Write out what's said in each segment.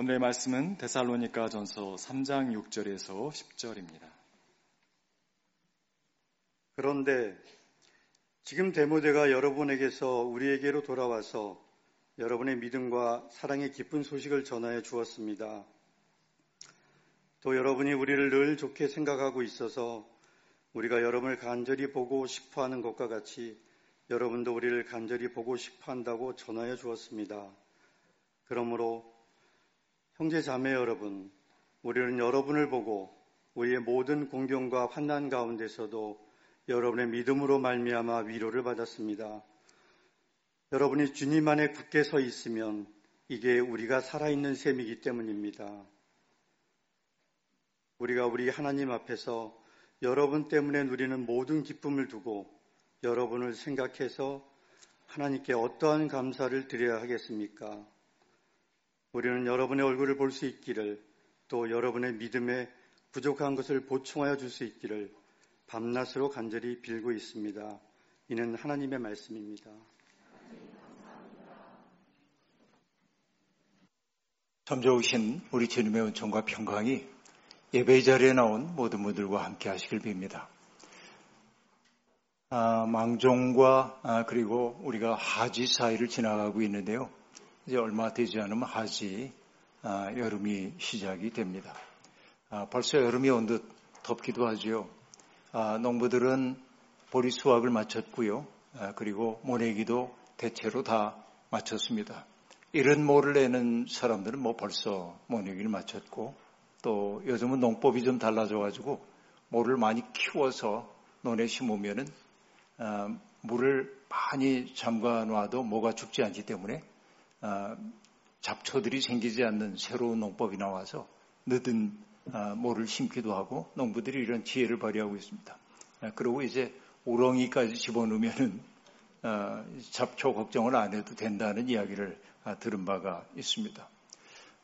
오늘의 말씀은 데살로니가 전서 3장 6절에서 10절입니다. 그런데 지금 데모데가 여러분에게서 우리에게로 돌아와서 여러분의 믿음과 사랑의 기쁜 소식을 전하여 주었습니다. 또 여러분이 우리를 늘 좋게 생각하고 있어서 우리가 여러분을 간절히 보고 싶어 하는 것과 같이 여러분도 우리를 간절히 보고 싶어 한다고 전하여 주었습니다. 그러므로 형제 자매 여러분, 우리는 여러분을 보고 우리의 모든 공경과 환난 가운데서도 여러분의 믿음으로 말미암아 위로를 받았습니다. 여러분이 주님 안에 굳게 서 있으면 이게 우리가 살아있는 셈이기 때문입니다. 우리가 우리 하나님 앞에서 여러분 때문에 누리는 모든 기쁨을 두고 여러분을 생각해서 하나님께 어떠한 감사를 드려야 하겠습니까? 우리는 여러분의 얼굴을 볼 수 있기를 또 여러분의 믿음에 부족한 것을 보충하여 줄 수 있기를 밤낮으로 간절히 빌고 있습니다. 이는 하나님의 말씀입니다. 참 좋으신 우리 주님의 은총과 평강이 예배 자리에 나온 모든 분들과 함께 하시길 빕니다. 아, 망종과 아, 그리고 우리가 하지 사이를 지나가고 있는데요. 이제 얼마 되지 않으면 하지 아, 여름이 시작이 됩니다. 아, 벌써 여름이 온 듯 덥기도 하지요. 아, 농부들은 보리 수확을 마쳤고요. 아, 그리고 모내기도 대체로 다 마쳤습니다. 이런 모를 내는 사람들은 뭐 벌써 모내기를 마쳤고 또 요즘은 농법이 좀 달라져가지고 모를 많이 키워서 논에 심으면은 어, 물을 많이 잠가 놔도 모가 죽지 않기 때문에 어, 잡초들이 생기지 않는 새로운 농법이 나와서 늦은 어, 모를 심기도 하고 농부들이 이런 지혜를 발휘하고 있습니다. 어, 그리고 이제 우렁이까지 집어넣으면은 어, 잡초 걱정을 안 해도 된다는 이야기를 아, 들은 바가 있습니다.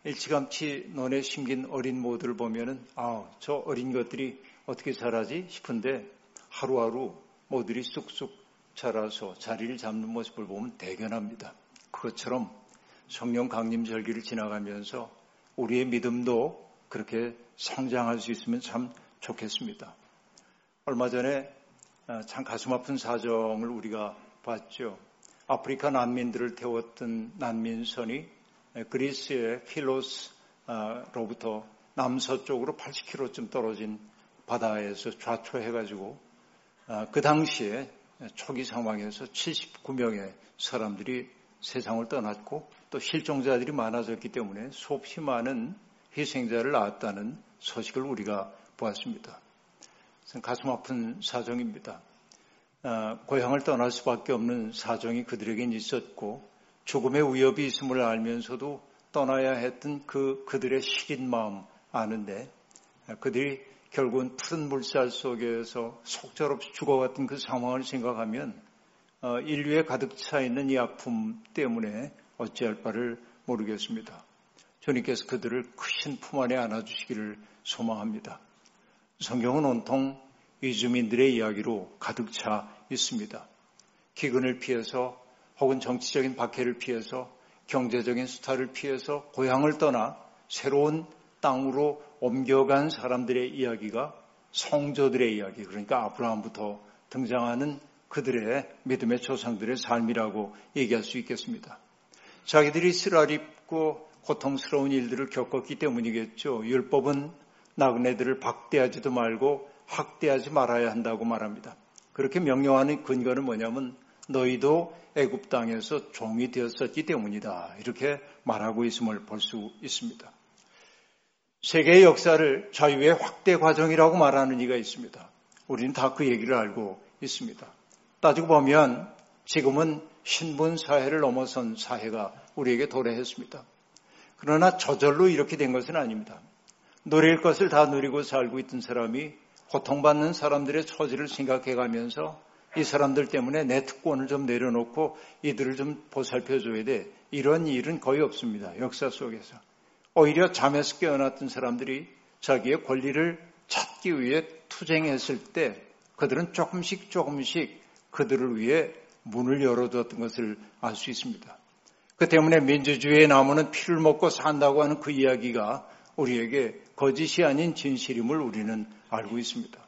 일찌감치 논에 심긴 어린 모들을 보면은 아, 저 어린 것들이 어떻게 자라지 싶은데 하루하루 모들이 쑥쑥 자라서 자리를 잡는 모습을 보면 대견합니다. 그것처럼 성령 강림 절기를 지나가면서 우리의 믿음도 그렇게 성장할 수 있으면 참 좋겠습니다. 얼마 전에 아, 참 가슴 아픈 사정을 우리가 봤죠. 아프리카 난민들을 태웠던 난민선이 그리스의 필로스로부터 남서쪽으로 80km쯤 떨어진 바다에서 좌초해가지고 아, 그 당시에 초기 상황에서 79명의 사람들이 세상을 떠났고 또 실종자들이 많아졌기 때문에 수없이 많은 희생자를 낳았다는 소식을 우리가 보았습니다. 가슴 아픈 사정입니다. 아, 고향을 떠날 수밖에 없는 사정이 그들에겐 있었고 죽음의 위협이 있음을 알면서도 떠나야 했던 그 그들의 시린 마음 아는데 그들이 결국은 푸른 물살 속에서 속절없이 죽어갔던 그 상황을 생각하면 어, 인류에 가득 차 있는 이 아픔 때문에 어찌할 바를 모르겠습니다. 주님께서 그들을 크신 품 안에 안아주시기를 소망합니다. 성경은 온통 이주민들의 이야기로 가득 차 있습니다. 기근을 피해서 혹은 정치적인 박해를 피해서 경제적인 수탈을 피해서 고향을 떠나 새로운 땅으로 옮겨간 사람들의 이야기가 성조들의 이야기, 그러니까 아브라함부터 등장하는 그들의 믿음의 조상들의 삶이라고 얘기할 수 있겠습니다. 자기들이 쓰라립고 고통스러운 일들을 겪었기 때문이겠죠. 율법은 나그네들을 박대하지도 말고 학대하지 말아야 한다고 말합니다. 그렇게 명령하는 근거는 뭐냐면 너희도 애굽 땅에서 종이 되었었기 때문이다. 이렇게 말하고 있음을 볼 수 있습니다. 세계의 역사를 자유의 확대 과정이라고 말하는 이가 있습니다. 우리는 다 그 얘기를 알고 있습니다. 따지고 보면 지금은 신분 사회를 넘어선 사회가 우리에게 도래했습니다. 그러나 저절로 이렇게 된 것은 아닙니다. 누릴 것을 다 누리고 살고 있던 사람이 고통받는 사람들의 처지를 생각해 가면서 이 사람들 때문에 내 특권을 좀 내려놓고 이들을 좀 보살펴 줘야 돼. 이런 일은 거의 없습니다. 역사 속에서. 오히려 잠에서 깨어났던 사람들이 자기의 권리를 찾기 위해 투쟁했을 때 그들은 조금씩 조금씩 그들을 위해 문을 열어두었던 것을 알 수 있습니다. 그 때문에 민주주의의 나무는 피를 먹고 산다고 하는 그 이야기가 우리에게 거짓이 아닌 진실임을 우리는 알고 있습니다.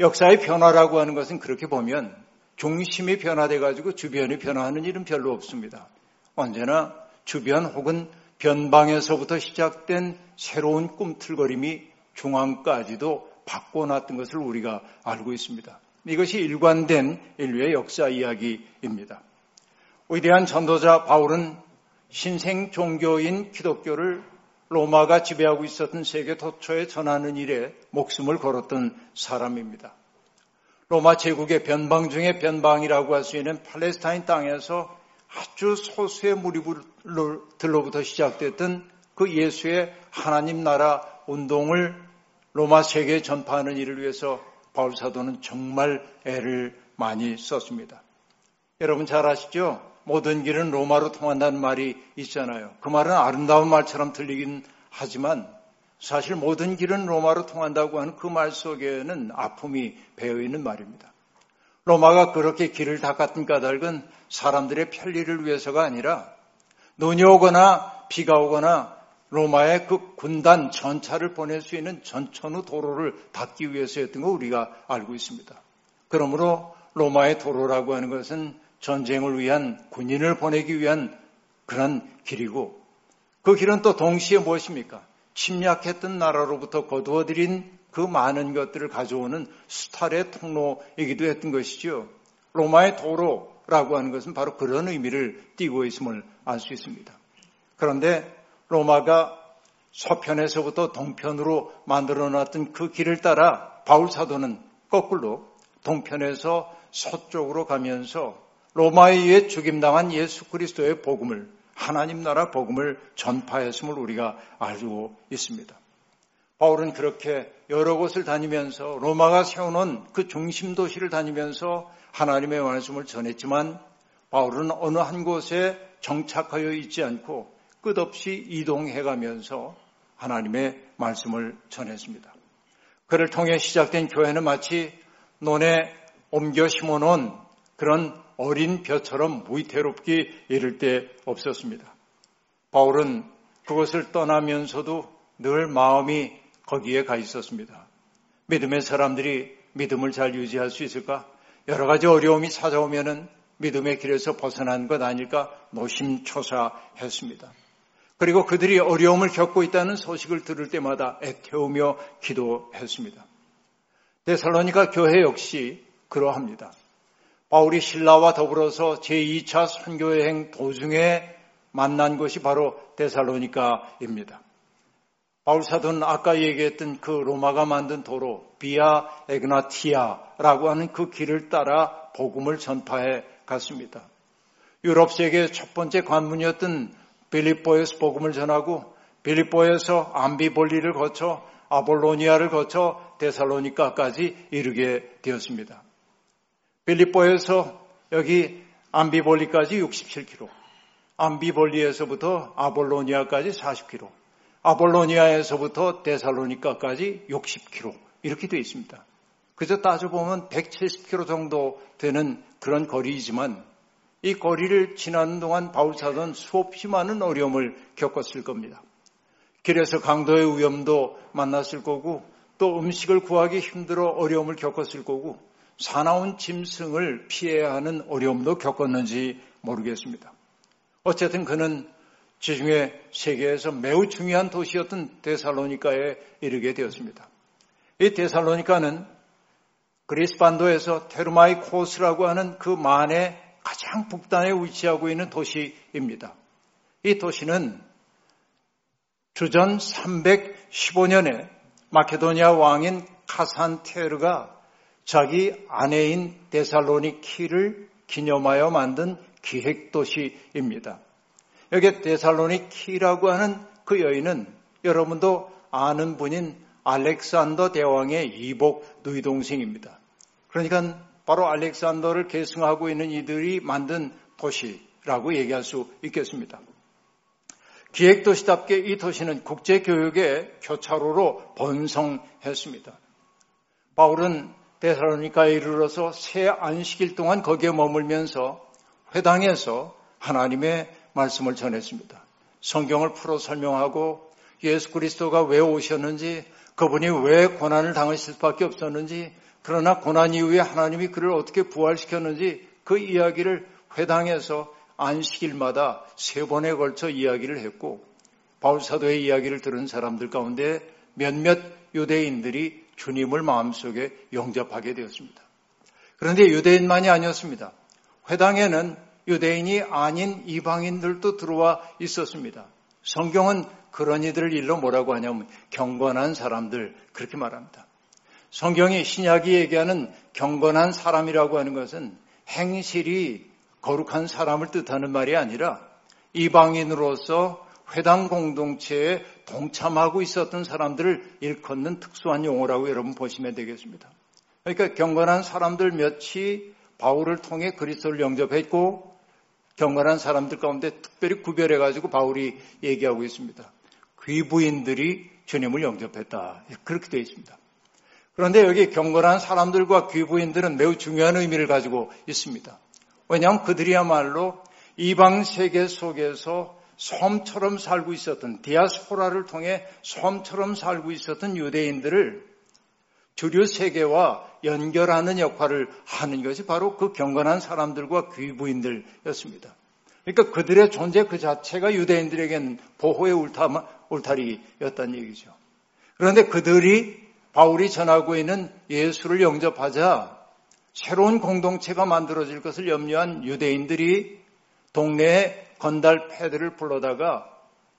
역사의 변화라고 하는 것은 그렇게 보면 중심이 변화돼 가지고 주변이 변화하는 일은 별로 없습니다. 언제나 주변 혹은 변방에서부터 시작된 새로운 꿈틀거림이 중앙까지도 바꿔놨던 것을 우리가 알고 있습니다. 이것이 일관된 인류의 역사 이야기입니다. 위대한 전도자 바울은 신생 종교인 기독교를 로마가 지배하고 있었던 세계 도처에 전하는 일에 목숨을 걸었던 사람입니다. 로마 제국의 변방 중의 변방이라고 할 수 있는 팔레스타인 땅에서 아주 소수의 무리들로부터 시작됐던 그 예수의 하나님 나라 운동을 로마 세계에 전파하는 일을 위해서 바울 사도는 정말 애를 많이 썼습니다. 여러분 잘 아시죠? 모든 길은 로마로 통한다는 말이 있잖아요. 그 말은 아름다운 말처럼 들리긴 하지만 사실 모든 길은 로마로 통한다고 하는 그 말 속에는 아픔이 배어 있는 말입니다. 로마가 그렇게 길을 닦았던 까닭은 사람들의 편리를 위해서가 아니라 눈이 오거나 비가 오거나 로마의 그 군단 전차를 보낼 수 있는 전천후 도로를 닫기 위해서였던 거 우리가 알고 있습니다. 그러므로 로마의 도로라고 하는 것은 전쟁을 위한 군인을 보내기 위한 그런 길이고 그 길은 또 동시에 무엇입니까? 침략했던 나라로부터 거두어들인 그 많은 것들을 가져오는 수탈의 통로이기도 했던 것이죠. 로마의 도로라고 하는 것은 바로 그런 의미를 띠고 있음을 알 수 있습니다. 그런데 로마가 서편에서부터 동편으로 만들어 놨던 그 길을 따라 바울 사도는 거꾸로 동편에서 서쪽으로 가면서 로마에 의해 죽임당한 예수 그리스도의 복음을 하나님 나라 복음을 전파했음을 우리가 알고 있습니다. 바울은 그렇게 여러 곳을 다니면서 로마가 세워놓은 그 중심 도시를 다니면서 하나님의 말씀을 전했지만 바울은 어느 한 곳에 정착하여 있지 않고 끝없이 이동해 가면서 하나님의 말씀을 전했습니다. 그를 통해 시작된 교회는 마치 논에 옮겨 심어놓은 그런 어린 벼처럼 무위태롭게 이를 데 없었습니다. 바울은 그것을 떠나면서도 늘 마음이 거기에 가 있었습니다. 믿음의 사람들이 믿음을 잘 유지할 수 있을까? 여러 가지 어려움이 찾아오면은 믿음의 길에서 벗어난 것 아닐까 노심초사했습니다. 그리고 그들이 어려움을 겪고 있다는 소식을 들을 때마다 애태우며 기도했습니다. 데살로니가 교회 역시 그러합니다. 바울이 신라와 더불어서 제2차 선교여행 도중에 만난 것이 바로 데살로니카입니다. 바울 사도는 아까 얘기했던 그 로마가 만든 도로 비아 에그나티아라고 하는 그 길을 따라 복음을 전파해 갔습니다. 유럽 세계의 첫 번째 관문이었던 빌립보에서 복음을 전하고 빌립보에서 암비볼리를 거쳐 아볼로니아를 거쳐 데살로니카까지 이르게 되었습니다. 빌립보에서 여기 암비볼리까지 67km, 암비볼리에서부터 아볼로니아까지 40km, 아볼로니아에서부터 데살로니카까지 60km 이렇게 되어 있습니다. 그저 따져보면 170km 정도 되는 그런 거리이지만 이 거리를 지나는 동안 바울사도는 수없이 많은 어려움을 겪었을 겁니다. 길에서 강도의 위험도 만났을 거고 또 음식을 구하기 힘들어 어려움을 겪었을 거고 사나운 짐승을 피해야 하는 어려움도 겪었는지 모르겠습니다. 어쨌든 그는 지중해 세계에서 매우 중요한 도시였던 데살로니카에 이르게 되었습니다. 이 데살로니카는 그리스 반도에서 테르마이 코스라고 하는 그 만의 가장 북단에 위치하고 있는 도시입니다. 이 도시는 주전 315년에 마케도니아 왕인 카산테르가 자기 아내인 데살로니키를 기념하여 만든 기획도시입니다. 여기 데살로니키라고 하는 그 여인은 여러분도 아는 분인 알렉산더 대왕의 이복 누이 동생입니다. 그러니까 바로 알렉산더를 계승하고 있는 이들이 만든 도시라고 얘기할 수 있겠습니다. 기획도시답게 이 도시는 국제교육의 교차로로 번성했습니다. 바울은 데살로니카에 이르러서 새 안식일 동안 거기에 머물면서 회당에서 하나님의 말씀을 전했습니다. 성경을 풀어 설명하고 예수 그리스도가 왜 오셨는지 그분이 왜 고난을 당하실 수밖에 없었는지 그러나 고난 이후에 하나님이 그를 어떻게 부활시켰는지 그 이야기를 회당에서 안식일마다 세 번에 걸쳐 이야기를 했고 바울사도의 이야기를 들은 사람들 가운데 몇몇 유대인들이 주님을 마음속에 영접하게 되었습니다. 그런데 유대인만이 아니었습니다. 회당에는 유대인이 아닌 이방인들도 들어와 있었습니다. 성경은 그런 이들을 일로 뭐라고 하냐면 경건한 사람들 그렇게 말합니다. 성경이 신약이 얘기하는 경건한 사람이라고 하는 것은 행실이 거룩한 사람을 뜻하는 말이 아니라 이방인으로서 회당 공동체에 동참하고 있었던 사람들을 일컫는 특수한 용어라고 여러분 보시면 되겠습니다. 그러니까 경건한 사람들 몇이 바울을 통해 그리스도를 영접했고 경건한 사람들 가운데 특별히 구별해 가지고 바울이 얘기하고 있습니다. 귀부인들이 주님을 영접했다. 그렇게 되어 있습니다. 그런데 여기 경건한 사람들과 귀부인들은 매우 중요한 의미를 가지고 있습니다. 왜냐하면 그들이야말로 이방 세계 속에서 섬처럼 살고 있었던 디아스포라를 통해 섬처럼 살고 있었던 유대인들을 주류 세계와 연결하는 역할을 하는 것이 바로 그 경건한 사람들과 귀부인들이었습니다. 그러니까 그들의 존재 그 자체가 유대인들에겐 보호의 울타리였다는 얘기죠. 그런데 그들이 바울이 전하고 있는 예수를 영접하자 새로운 공동체가 만들어질 것을 염려한 유대인들이 동네에 건달 패들을 불러다가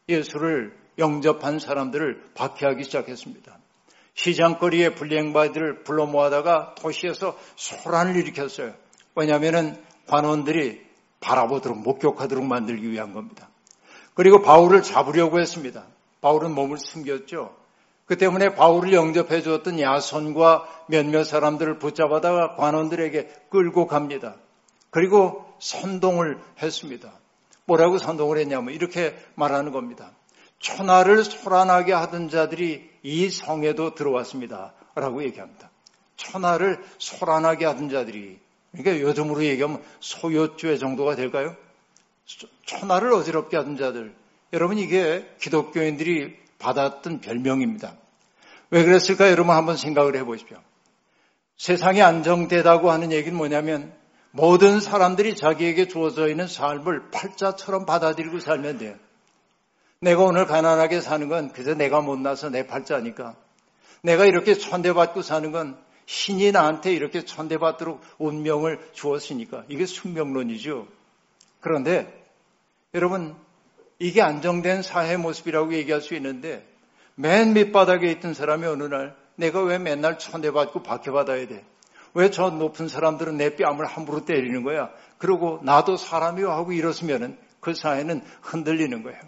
예수를 영접한 사람들을 박해하기 시작했습니다. 시장거리에 불량바들을 불러 모아다가 도시에서 소란을 일으켰어요. 왜냐하면 관원들이 바라보도록 목격하도록 만들기 위한 겁니다. 그리고 바울을 잡으려고 했습니다. 바울은 몸을 숨겼죠. 그 때문에 바울을 영접해 주었던 야손과 몇몇 사람들을 붙잡아다가 관원들에게 끌고 갑니다. 그리고 선동을 했습니다. 뭐라고 선동을 했냐면 이렇게 말하는 겁니다. 천하를 소란하게 하던 자들이 이 성에도 들어왔습니다. 라고 얘기합니다. 천하를 소란하게 하던 자들이 그러니까 요즘으로 얘기하면 소요죄 정도가 될까요? 천하를 어지럽게 하던 자들. 여러분 이게 기독교인들이 받았던 별명입니다. 왜 그랬을까 여러분 한번 생각을 해보십시오. 세상이 안정되다고 하는 얘기는 뭐냐면 모든 사람들이 자기에게 주어져 있는 삶을 팔자처럼 받아들이고 살면 돼요. 내가 오늘 가난하게 사는 건 그저 내가 못나서 내 팔자니까. 내가 이렇게 천대받고 사는 건 신이 나한테 이렇게 천대받도록 운명을 주었으니까. 이게 숙명론이죠. 그런데 여러분, 이게 안정된 사회 모습이라고 얘기할 수 있는데 맨 밑바닥에 있던 사람이 어느 날 내가 왜 맨날 천대받고 박해받아야 돼? 왜 저 높은 사람들은 내 뺨을 함부로 때리는 거야? 그리고 나도 사람이요 하고 이렇으면 그 사회는 흔들리는 거예요.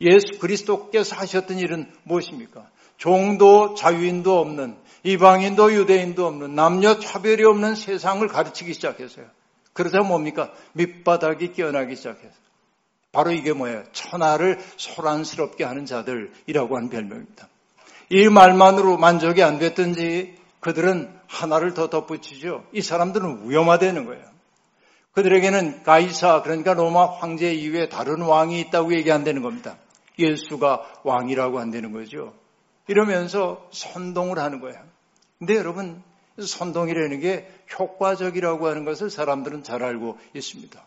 예수 그리스도께서 하셨던 일은 무엇입니까? 종도 자유인도 없는 이방인도 유대인도 없는 남녀 차별이 없는 세상을 가르치기 시작했어요. 그러다 뭡니까? 밑바닥이 깨어나기 시작했어요. 바로 이게 뭐예요? 천하를 소란스럽게 하는 자들이라고 하는 별명입니다. 이 말만으로 만족이 안 됐든지 그들은 하나를 더 덧붙이죠. 이 사람들은 위험하다는 거예요. 그들에게는 가이사 그러니까 로마 황제 이외에 다른 왕이 있다고 얘기한다는 겁니다. 예수가 왕이라고 한다는 거죠. 이러면서 선동을 하는 거예요. 근데 여러분, 선동이라는 게 효과적이라고 하는 것을 사람들은 잘 알고 있습니다.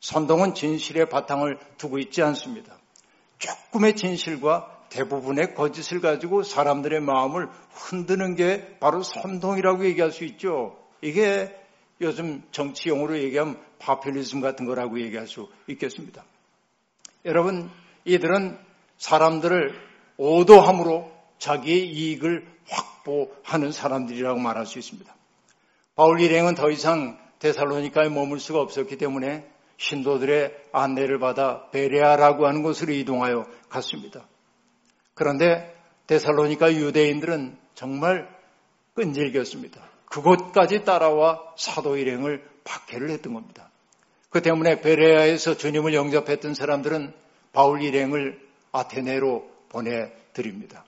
선동은 진실의 바탕을 두고 있지 않습니다. 조금의 진실과 대부분의 거짓을 가지고 사람들의 마음을 흔드는 게 바로 선동이라고 얘기할 수 있죠. 이게 요즘 정치 용어로 얘기하면 파퓰리즘 같은 거라고 얘기할 수 있겠습니다. 여러분, 이들은 사람들을 오도함으로 자기의 이익을 확보하는 사람들이라고 말할 수 있습니다. 바울 일행은 더 이상 데살로니카에 머물 수가 없었기 때문에 신도들의 안내를 받아 베레아라고 하는 곳으로 이동하여 갔습니다. 그런데 데살로니카 유대인들은 정말 끈질겼습니다. 그곳까지 따라와 사도 일행을 박해를 했던 겁니다. 그 때문에 베레아에서 주님을 영접했던 사람들은 바울 일행을 아테네로 보내드립니다.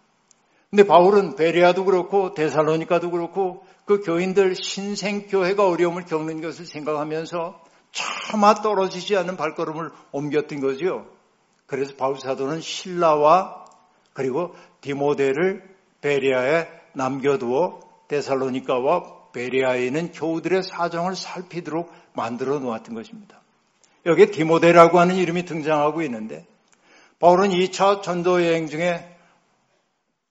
근데 바울은 베레아도 그렇고 데살로니카도 그렇고 그 교인들 신생교회가 어려움을 겪는 것을 생각하면서 차마 떨어지지 않는 발걸음을 옮겼던 거죠. 그래서 바울 사도는 신라와 그리고 디모데를 베리아에 남겨두어 데살로니카와 베리아에 있는 교우들의 사정을 살피도록 만들어 놓았던 것입니다. 여기에 디모데라고 하는 이름이 등장하고 있는데 바울은 2차 전도 여행 중에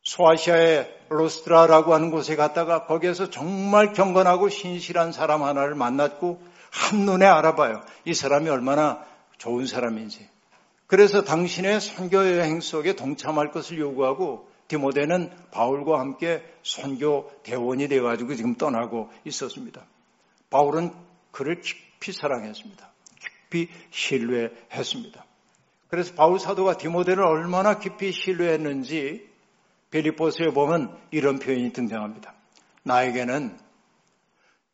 소아시아의 로스트라라고 하는 곳에 갔다가 거기에서 정말 경건하고 신실한 사람 하나를 만났고 한눈에 알아봐요. 이 사람이 얼마나 좋은 사람인지. 그래서 당신의 선교 여행 속에 동참할 것을 요구하고 디모데는 바울과 함께 선교 대원이 돼가지고 지금 떠나고 있었습니다. 바울은 그를 깊이 사랑했습니다. 깊이 신뢰했습니다. 그래서 바울 사도가 디모데를 얼마나 깊이 신뢰했는지 빌리포스에 보면 이런 표현이 등장합니다. 나에게는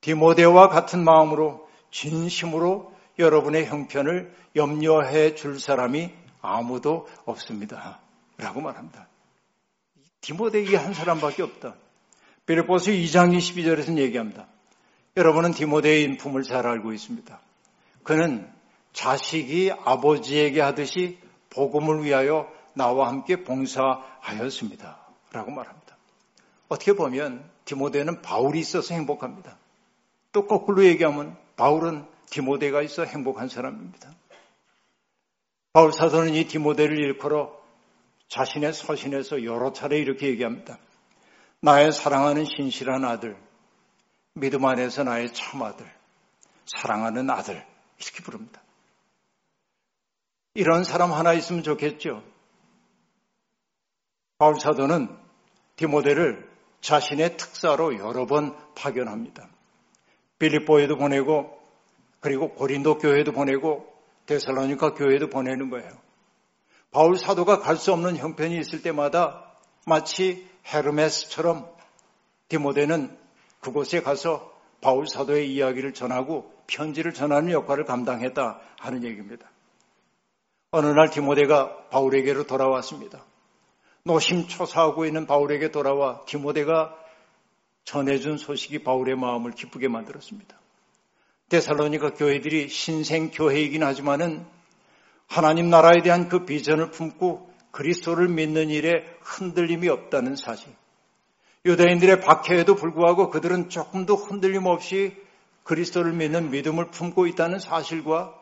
디모데와 같은 마음으로 진심으로 여러분의 형편을 염려해 줄 사람이 아무도 없습니다. 라고 말합니다. 디모데에게 한 사람밖에 없다. 빌리포스 2장 22절에서는 얘기합니다. 여러분은 디모데의 인품을 잘 알고 있습니다. 그는 자식이 아버지에게 하듯이 복음을 위하여 나와 함께 봉사하였습니다. 라고 말합니다. 어떻게 보면 디모데는 바울이 있어서 행복합니다. 또 거꾸로 얘기하면 바울은 디모데가 있어 행복한 사람입니다. 바울 사도는 이 디모데를 일컬어 자신의 서신에서 여러 차례 이렇게 얘기합니다. 나의 사랑하는 신실한 아들, 믿음 안에서 나의 참 아들, 사랑하는 아들, 이렇게 부릅니다. 이런 사람 하나 있으면 좋겠죠. 바울 사도는 디모데를 자신의 특사로 여러 번 파견합니다. 빌립보에도 보내고 그리고 고린도 교회도 보내고 데살로니카 교회도 보내는 거예요. 바울 사도가 갈 수 없는 형편이 있을 때마다 마치 헤르메스처럼 디모데는 그곳에 가서 바울 사도의 이야기를 전하고 편지를 전하는 역할을 감당했다 하는 얘기입니다. 어느 날 디모데가 바울에게로 돌아왔습니다. 노심초사하고 있는 바울에게 돌아와 디모데가 전해준 소식이 바울의 마음을 기쁘게 만들었습니다. 데살로니가 교회들이 신생 교회이긴 하지만은 하나님 나라에 대한 그 비전을 품고 그리스도를 믿는 일에 흔들림이 없다는 사실. 유대인들의 박해에도 불구하고 그들은 조금도 흔들림 없이 그리스도를 믿는 믿음을 품고 있다는 사실과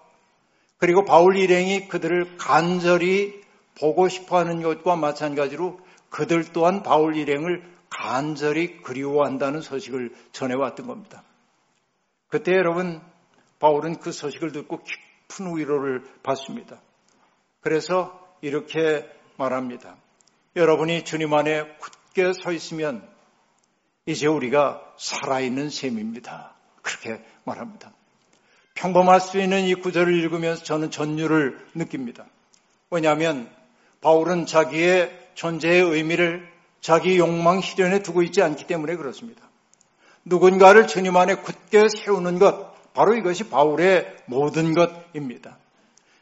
그리고 바울 일행이 그들을 간절히 보고 싶어 하는 것과 마찬가지로 그들 또한 바울 일행을 간절히 그리워한다는 소식을 전해왔던 겁니다. 그때 여러분, 바울은 그 소식을 듣고 깊은 위로를 받습니다. 그래서 이렇게 말합니다. 여러분이 주님 안에 굳게 서 있으면 이제 우리가 살아있는 셈입니다. 그렇게 말합니다. 평범할 수 있는 이 구절을 읽으면서 저는 전율을 느낍니다. 왜냐하면 바울은 자기의 존재의 의미를 자기 욕망 희련에 두고 있지 않기 때문에 그렇습니다. 누군가를 주님 안에 굳게 세우는 것, 바로 이것이 바울의 모든 것입니다.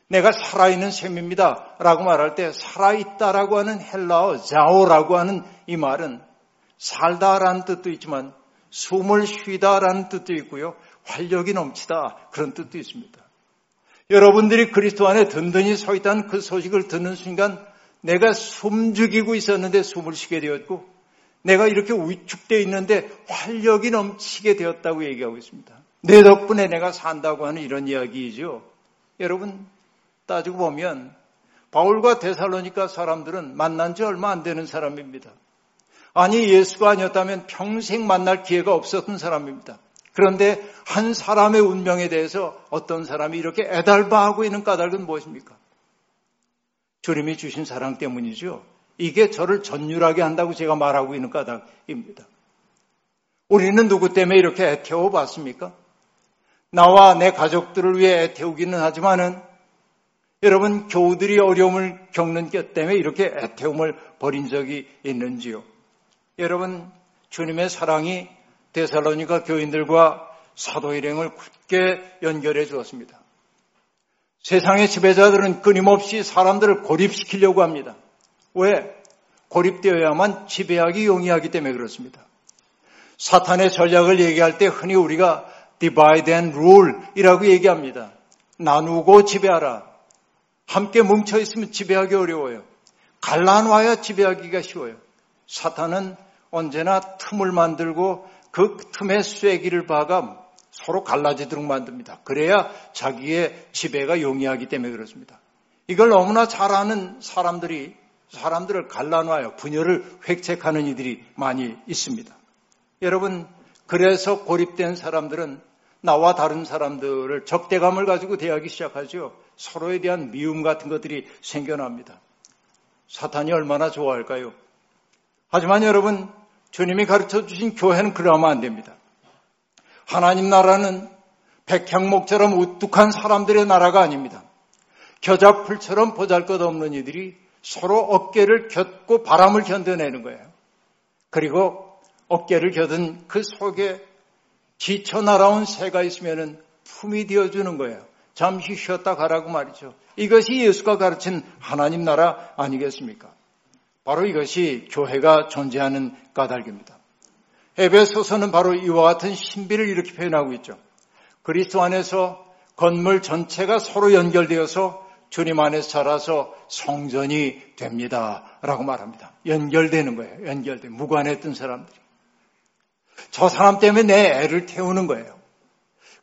내가 살아있는 셈입니다. 라고 말할 때 살아있다라고 하는 헬라어 자오라고 하는 이 말은 살다라는 뜻도 있지만 숨을 쉬다라는 뜻도 있고요. 활력이 넘치다 그런 뜻도 있습니다. 여러분들이 그리스도 안에 든든히 서 있다는 그 소식을 듣는 순간 내가 숨죽이고 있었는데 숨을 쉬게 되었고 내가 이렇게 위축되어 있는데 활력이 넘치게 되었다고 얘기하고 있습니다. 내 덕분에 내가 산다고 하는 이런 이야기이죠. 여러분 따지고 보면 바울과 데살로니카 사람들은 만난 지 얼마 안 되는 사람입니다. 아니 예수가 아니었다면 평생 만날 기회가 없었던 사람입니다. 그런데 한 사람의 운명에 대해서 어떤 사람이 이렇게 애달바하고 있는 까닭은 무엇입니까? 주님이 주신 사랑 때문이죠. 이게 저를 전율하게 한다고 제가 말하고 있는 까닭입니다. 우리는 누구 때문에 이렇게 애태워 봤습니까? 나와 내 가족들을 위해 애태우기는 하지만은 여러분 교우들이 어려움을 겪는 것 때문에 이렇게 애태움을 벌인 적이 있는지요? 여러분 주님의 사랑이 데살로니가 교인들과 사도 일행을 굳게 연결해 주었습니다. 세상의 지배자들은 끊임없이 사람들을 고립시키려고 합니다. 왜? 고립되어야만 지배하기 용이하기 때문에 그렇습니다. 사탄의 전략을 얘기할 때 흔히 우리가 divide and rule 이라고 얘기합니다. 나누고 지배하라. 함께 뭉쳐 있으면 지배하기 어려워요. 갈라놔야 지배하기가 쉬워요. 사탄은 언제나 틈을 만들고 그 틈에 쐐기를 박아 서로 갈라지도록 만듭니다. 그래야 자기의 지배가 용이하기 때문에 그렇습니다. 이걸 너무나 잘 아는 사람들이 사람들을 갈라놔요. 분열을 획책하는 이들이 많이 있습니다. 여러분, 그래서 고립된 사람들은 나와 다른 사람들을 적대감을 가지고 대하기 시작하죠. 서로에 대한 미움 같은 것들이 생겨납니다. 사탄이 얼마나 좋아할까요? 하지만 여러분, 주님이 가르쳐 주신 교회는 그러면 안 됩니다. 하나님 나라는 백향목처럼 우뚝한 사람들의 나라가 아닙니다. 겨자풀처럼 보잘것없는 이들이 서로 어깨를 곁고 바람을 견뎌내는 거예요. 그리고 어깨를 겨든 그 속에 지쳐 날아온 새가 있으면 품이 되어주는 거예요. 잠시 쉬었다 가라고 말이죠. 이것이 예수가 가르친 하나님 나라 아니겠습니까? 바로 이것이 교회가 존재하는 까닭입니다. 에베소서는 바로 이와 같은 신비를 이렇게 표현하고 있죠. 그리스도 안에서 건물 전체가 서로 연결되어서 주님 안에서 자라서 성전이 됩니다. 라고 말합니다. 연결되는 거예요. 연결돼. 무관했던 사람들이. 저 사람 때문에 내 애를 태우는 거예요.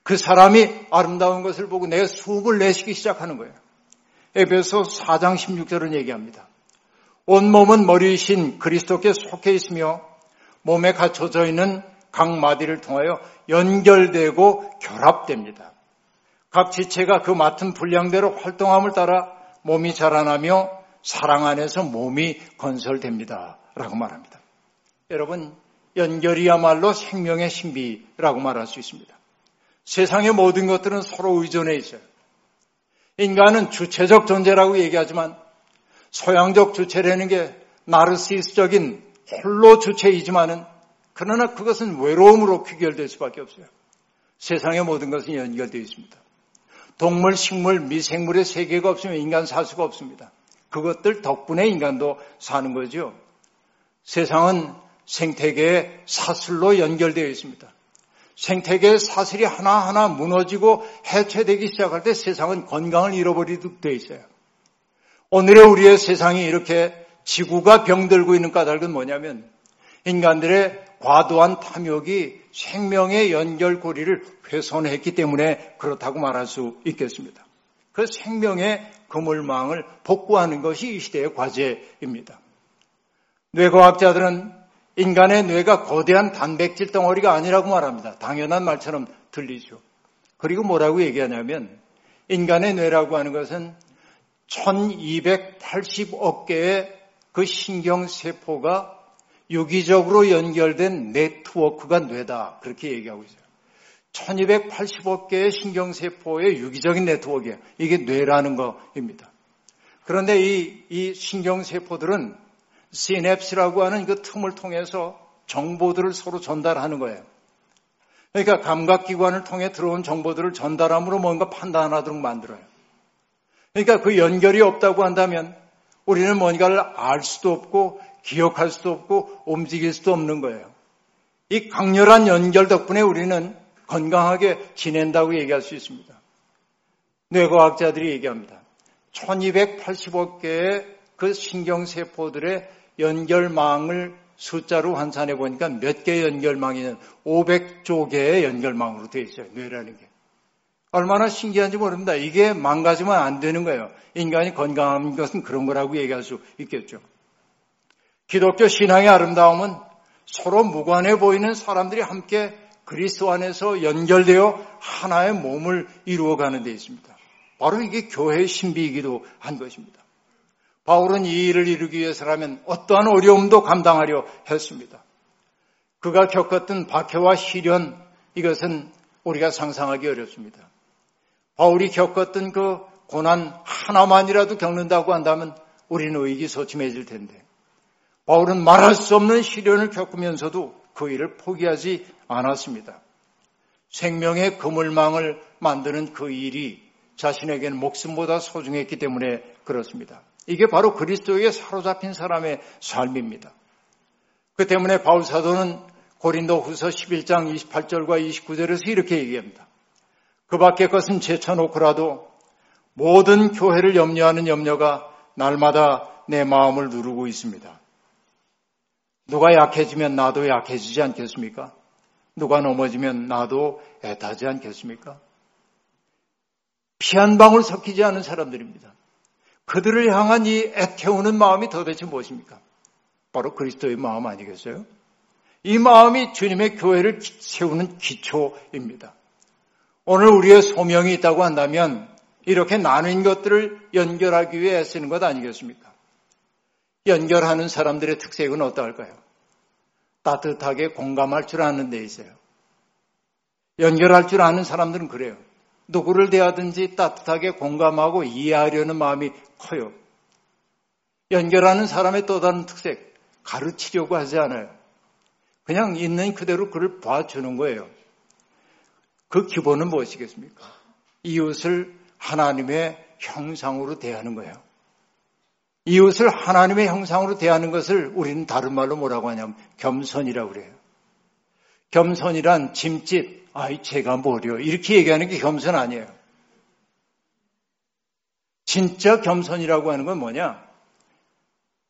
그 사람이 아름다운 것을 보고 내가 수업을 내쉬기 시작하는 거예요. 에베소 4장 16절은 얘기합니다. 온몸은 머리이신 그리스도께 속해 있으며 몸에 갖춰져 있는 각 마디를 통하여 연결되고 결합됩니다. 각 지체가 그 맡은 분량대로 활동함을 따라 몸이 자라나며 사랑 안에서 몸이 건설됩니다. 라고 말합니다. 여러분, 연결이야말로 생명의 신비라고 말할 수 있습니다. 세상의 모든 것들은 서로 의존해 있어요. 인간은 주체적 존재라고 얘기하지만 소양적 주체라는 게 나르시스적인 홀로 주체이지만은 그러나 그것은 외로움으로 귀결될 수밖에 없어요. 세상의 모든 것은 연결되어 있습니다. 동물, 식물, 미생물의 세계가 없으면 인간 살 수가 없습니다. 그것들 덕분에 인간도 사는 거죠. 세상은 생태계의 사슬로 연결되어 있습니다. 생태계의 사슬이 하나하나 무너지고 해체되기 시작할 때 세상은 건강을 잃어버리도록 되어 있어요. 오늘의 우리의 세상이 이렇게 지구가 병들고 있는 까닭은 뭐냐면 인간들의 과도한 탐욕이 생명의 연결고리를 훼손했기 때문에 그렇다고 말할 수 있겠습니다. 그 생명의 그물망을 복구하는 것이 이 시대의 과제입니다. 뇌과학자들은 인간의 뇌가 거대한 단백질 덩어리가 아니라고 말합니다. 당연한 말처럼 들리죠. 그리고 뭐라고 얘기하냐면 인간의 뇌라고 하는 것은 1280억 개의 그 신경세포가 유기적으로 연결된 네트워크가 뇌다. 그렇게 얘기하고 있어요. 1280억 개의 신경세포의 유기적인 네트워크예요. 이게 뇌라는 거입니다. 그런데 이, 이 신경세포들은 시냅스라고 하는 그 틈을 통해서 정보들을 서로 전달하는 거예요. 그러니까 감각기관을 통해 들어온 정보들을 전달함으로 뭔가 판단하도록 만들어요. 그러니까 그 연결이 없다고 한다면 우리는 뭔가를 알 수도 없고 기억할 수도 없고 움직일 수도 없는 거예요. 이 강렬한 연결 덕분에 우리는 건강하게 지낸다고 얘기할 수 있습니다. 뇌과학자들이 얘기합니다. 1280억 개의 그 신경세포들의 연결망을 숫자로 환산해 보니까 몇 개의 연결망이는 500조 개의 연결망으로 되어 있어요. 뇌라는 게. 얼마나 신기한지 모릅니다. 이게 망가지면 안 되는 거예요. 인간이 건강한 것은 그런 거라고 얘기할 수 있겠죠. 기독교 신앙의 아름다움은 서로 무관해 보이는 사람들이 함께 그리스도 안에서 연결되어 하나의 몸을 이루어가는 데 있습니다. 바로 이게 교회의 신비이기도 한 것입니다. 바울은 이 일을 이루기 위해서라면 어떠한 어려움도 감당하려 했습니다. 그가 겪었던 박해와 시련 이것은 우리가 상상하기 어렵습니다. 바울이 겪었던 그 고난 하나만이라도 겪는다고 한다면 우리는 의기소침해질 텐데 바울은 말할 수 없는 시련을 겪으면서도 그 일을 포기하지 않았습니다. 생명의 그물망을 만드는 그 일이 자신에게는 목숨보다 소중했기 때문에 그렇습니다. 이게 바로 그리스도에게 사로잡힌 사람의 삶입니다. 그 때문에 바울 사도는 고린도 후서 11장 28절과 29절에서 이렇게 얘기합니다. 그 밖의 것은 제쳐놓고라도 모든 교회를 염려하는 염려가 날마다 내 마음을 누르고 있습니다. 누가 약해지면 나도 약해지지 않겠습니까? 누가 넘어지면 나도 애타지 않겠습니까? 피 한 방울 섞이지 않은 사람들입니다. 그들을 향한 이 애태우는 마음이 도대체 무엇입니까? 바로 그리스도의 마음 아니겠어요? 이 마음이 주님의 교회를 세우는 기초입니다. 오늘 우리의 소명이 있다고 한다면 이렇게 나눈 것들을 연결하기 위해 쓰는 것 아니겠습니까? 연결하는 사람들의 특색은 어떠할까요? 따뜻하게 공감할 줄 아는 데 있어요. 연결할 줄 아는 사람들은 그래요. 누구를 대하든지 따뜻하게 공감하고 이해하려는 마음이 커요. 연결하는 사람의 또 다른 특색, 가르치려고 하지 않아요. 그냥 있는 그대로 그를 봐주는 거예요. 그 기본은 무엇이겠습니까? 이웃을 하나님의 형상으로 대하는 거예요. 이웃을 하나님의 형상으로 대하는 것을 우리는 다른 말로 뭐라고 하냐면 겸손이라고 그래요. 겸손이란 짐짓, 아이 제가 뭐려 이렇게 얘기하는 게 겸손 아니에요. 진짜 겸손이라고 하는 건 뭐냐?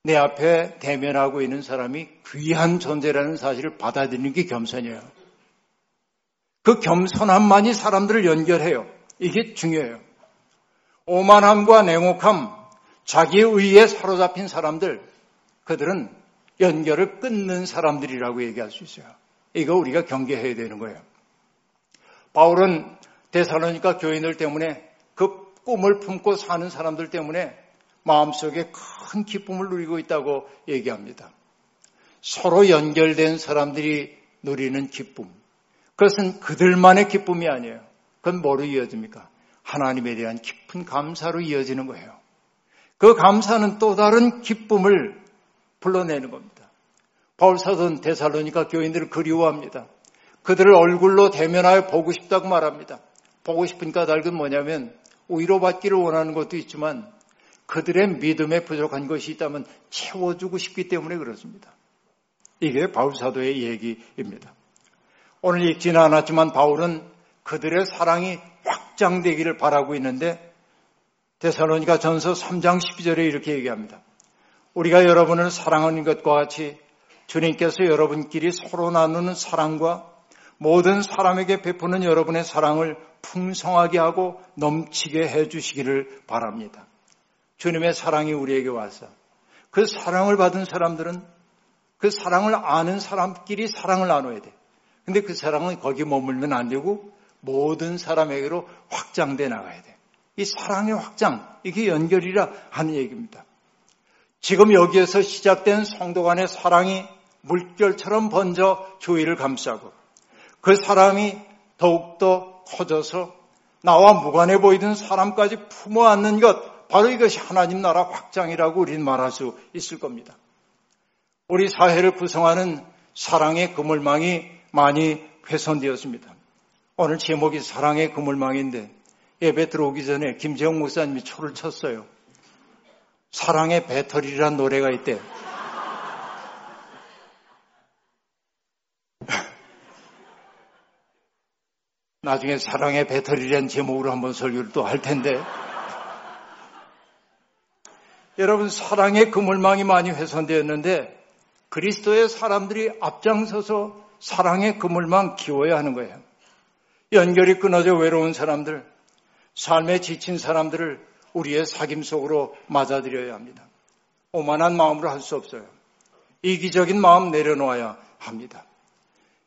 내 앞에 대면하고 있는 사람이 귀한 존재라는 사실을 받아들이는 게 겸손이에요. 그 겸손함만이 사람들을 연결해요. 이게 중요해요. 오만함과 냉혹함, 자기의 의에 사로잡힌 사람들, 그들은 연결을 끊는 사람들이라고 얘기할 수 있어요. 이거 우리가 경계해야 되는 거예요. 바울은 대사로니까 교인들 때문에 그 꿈을 품고 사는 사람들 때문에 마음속에 큰 기쁨을 누리고 있다고 얘기합니다. 서로 연결된 사람들이 누리는 기쁨. 그것은 그들만의 기쁨이 아니에요. 그건 뭐로 이어집니까? 하나님에 대한 깊은 감사로 이어지는 거예요. 그 감사는 또 다른 기쁨을 불러내는 겁니다. 바울 사도는 데살로니까 교인들을 그리워합니다. 그들을 얼굴로 대면하여 보고 싶다고 말합니다. 보고 싶은 까닭은 뭐냐면 위로받기를 원하는 것도 있지만 그들의 믿음에 부족한 것이 있다면 채워주고 싶기 때문에 그렇습니다. 이게 바울 사도의 얘기입니다. 오늘 읽지는 않았지만 바울은 그들의 사랑이 확장되기를 바라고 있는데 데살로니가 전서 3장 12절에 이렇게 얘기합니다. 우리가 여러분을 사랑하는 것과 같이 주님께서 여러분끼리 서로 나누는 사랑과 모든 사람에게 베푸는 여러분의 사랑을 풍성하게 하고 넘치게 해 주시기를 바랍니다. 주님의 사랑이 우리에게 와서 그 사랑을 받은 사람들은 그 사랑을 아는 사람끼리 사랑을 나눠야 돼. 근데 그 사랑은 거기 머물면 안 되고 모든 사람에게로 확장돼 나가야 돼. 이 사랑의 확장, 이게 연결이라 하는 얘기입니다. 지금 여기에서 시작된 성도 간의 사랑이 물결처럼 번져 주위를 감싸고 그 사람이 더욱더 커져서 나와 무관해 보이던 사람까지 품어 안는 것, 바로 이것이 하나님 나라 확장이라고 우리는 말할 수 있을 겁니다. 우리 사회를 구성하는 사랑의 그물망이 많이 훼손되었습니다. 오늘 제목이 사랑의 그물망인데 예배 들어오기 전에 김재용 목사님이 초를 쳤어요. 사랑의 배터리라는 노래가 있대. 나중에 사랑의 배터리라는 제목으로 한번 설교를 또 할 텐데. 여러분, 사랑의 그물망이 많이 훼손되었는데, 그리스도의 사람들이 앞장서서 사랑의 그물망 키워야 하는 거예요. 연결이 끊어져 외로운 사람들, 삶에 지친 사람들을 우리의 사귐 속으로 맞아들여야 합니다. 오만한 마음으로 할 수 없어요. 이기적인 마음 내려놓아야 합니다.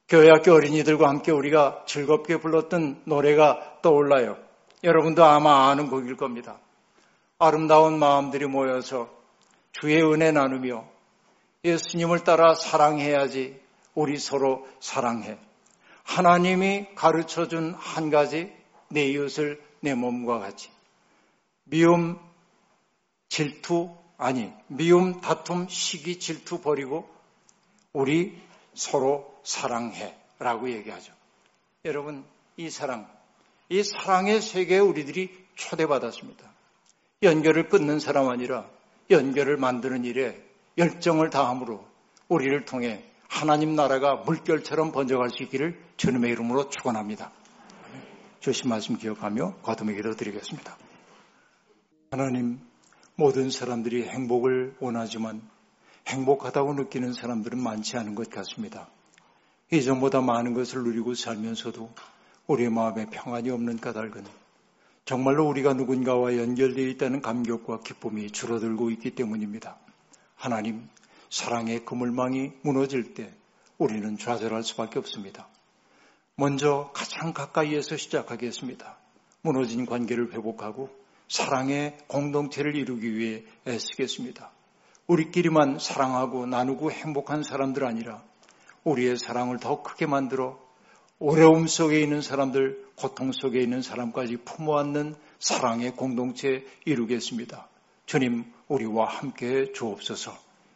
교회 학교 어린이들과 함께 우리가 즐겁게 불렀던 노래가 떠올라요. 여러분도 아마 아는 곡일 겁니다. 아름다운 마음들이 모여서 주의 은혜 나누며 예수님을 따라 사랑해야지 우리 서로 사랑해. 하나님이 가르쳐 준 한 가지 내 이웃을 내 몸과 같이. 미움, 질투, 아니, 미움, 다툼, 시기, 질투 버리고 우리 서로 사랑해 라고 얘기하죠. 여러분, 이 사랑, 이 사랑의 세계에 우리들이 초대받았습니다. 연결을 끊는 사람 아니라 연결을 만드는 일에 열정을 다함으로 우리를 통해 하나님 나라가 물결처럼 번져갈 수 있기를 주님의 이름으로 축원합니다. 주신 말씀 기억하며 거듭의 기도 드리겠습니다. 하나님, 모든 사람들이 행복을 원하지만 행복하다고 느끼는 사람들은 많지 않은 것 같습니다. 이전보다 많은 것을 누리고 살면서도 우리의 마음에 평안이 없는 까닭은 정말로 우리가 누군가와 연결되어 있다는 감격과 기쁨이 줄어들고 있기 때문입니다. 하나님, 사랑의 그물망이 무너질 때 우리는 좌절할 수밖에 없습니다. 먼저 가장 가까이에서 시작하겠습니다. 무너진 관계를 회복하고 사랑의 공동체를 이루기 위해 애쓰겠습니다. 우리끼리만 사랑하고 나누고 행복한 사람들 아니라 우리의 사랑을 더 크게 만들어 어려움 속에 있는 사람들, 고통 속에 있는 사람까지 품어안는 사랑의 공동체 이루겠습니다. 주님, 우리와 함께 주옵소서